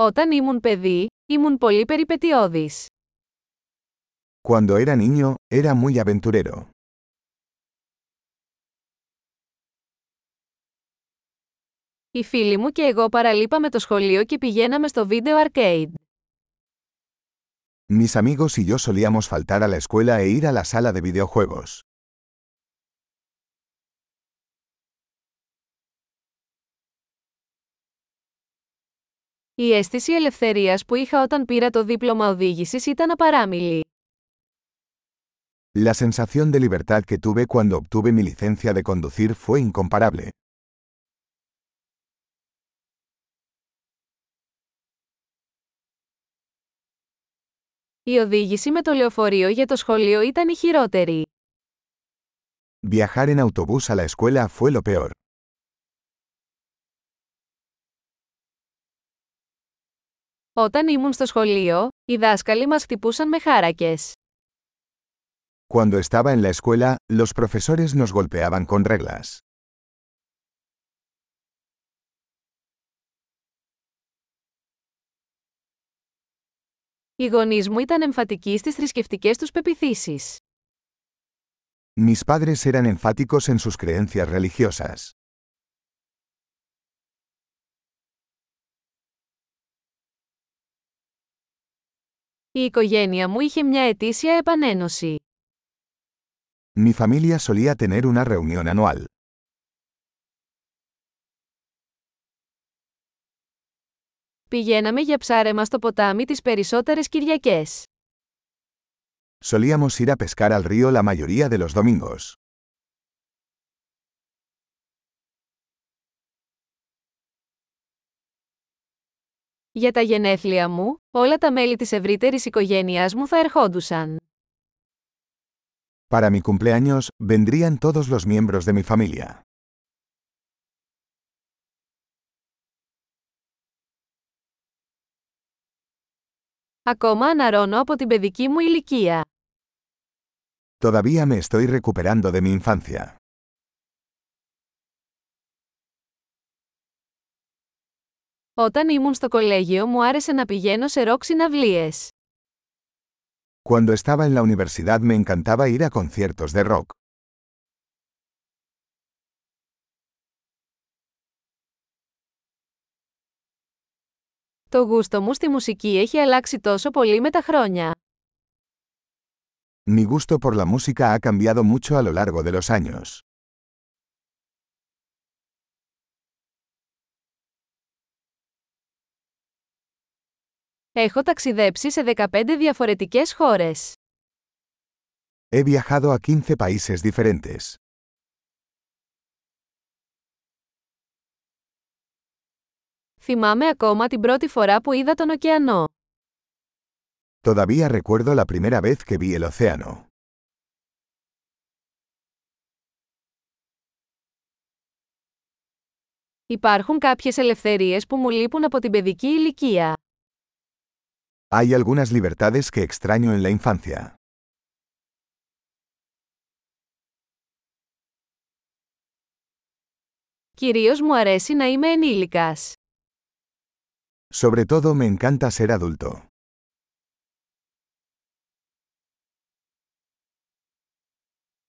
Όταν ήμουν παιδί, ήμουν πολύ περιπετειώδης. Cuando era niño, era muy aventurero. Οι φίλοι μου και εγώ παραλείπαμε το σχολείο και πηγαίναμε στο βίντεο arcade. Mis amigos y yo solíamos faltar a la escuela e ir a la sala de videojuegos. Η αίσθηση ελευθερίας που είχα όταν πήρα το δίπλωμα οδήγησης ήταν απαράμιλη. La sensación de libertad que tuve cuando obtuve mi licencia de conducir fue incomparable. Η οδήγηση με το λεωφορείο για το σχολείο ήταν η χειρότερη. Viajar en autobús a la escuela fue lo peor. Όταν ήμουν στο σχολείο, οι δάσκαλοι μας χτυπούσαν με χάρακες. Cuando estaba en la escuela, los profesores nos golpeaban con reglas. Οι γονείς μου ήταν εμφατικοί στις θρησκευτικές τους πεπιθήσεις. Mis padres eran enfáticos en sus creencias religiosas. Η οικογένεια μου είχε μια ετήσια επανένωση. Mi familia solía tener una reunión anual. Πηγαίναμε για ψάρεμα στο ποτάμι τις περισσότερες Κυριακές. Solíamos ir a pescar al río la mayoría de los domingos. Για τα γενέθλια μου, όλα τα μέλη της ευρύτερης οικογένειάς μου θα ερχόντουσαν. Para mi cumpleaños, vendrían todos los miembros de mi familia. Ακόμα αναρώνω από την παιδική μου ηλικία. Todavía me estoy recuperando de mi infancia. Όταν ήμουν στο κολέγιο μου άρεσε να πηγαίνω σε ροκ συναυλίες. Cuando estaba en la universidad me encantaba ir a conciertos de rock. Το γούστο μου στη μουσική έχει αλλάξει τόσο πολύ με τα χρόνια. Mi gusto por la música ha cambiado mucho a lo largo de los años. Έχω ταξιδέψει σε 15 διαφορετικές χώρες. He viajado a 15 países diferentes. Θυμάμαι ακόμα την πρώτη φορά που είδα τον ωκεανό. Todavía recuerdo la primera vez que vi el océano. Υπάρχουν κάποιες ελευθερίες που μου λείπουν από την παιδική ηλικία. Hay algunas libertades que extraño en la infancia. Κυρίως μου αρέσει να είμαι ενήλικας. Sobre todo me encanta ser adulto.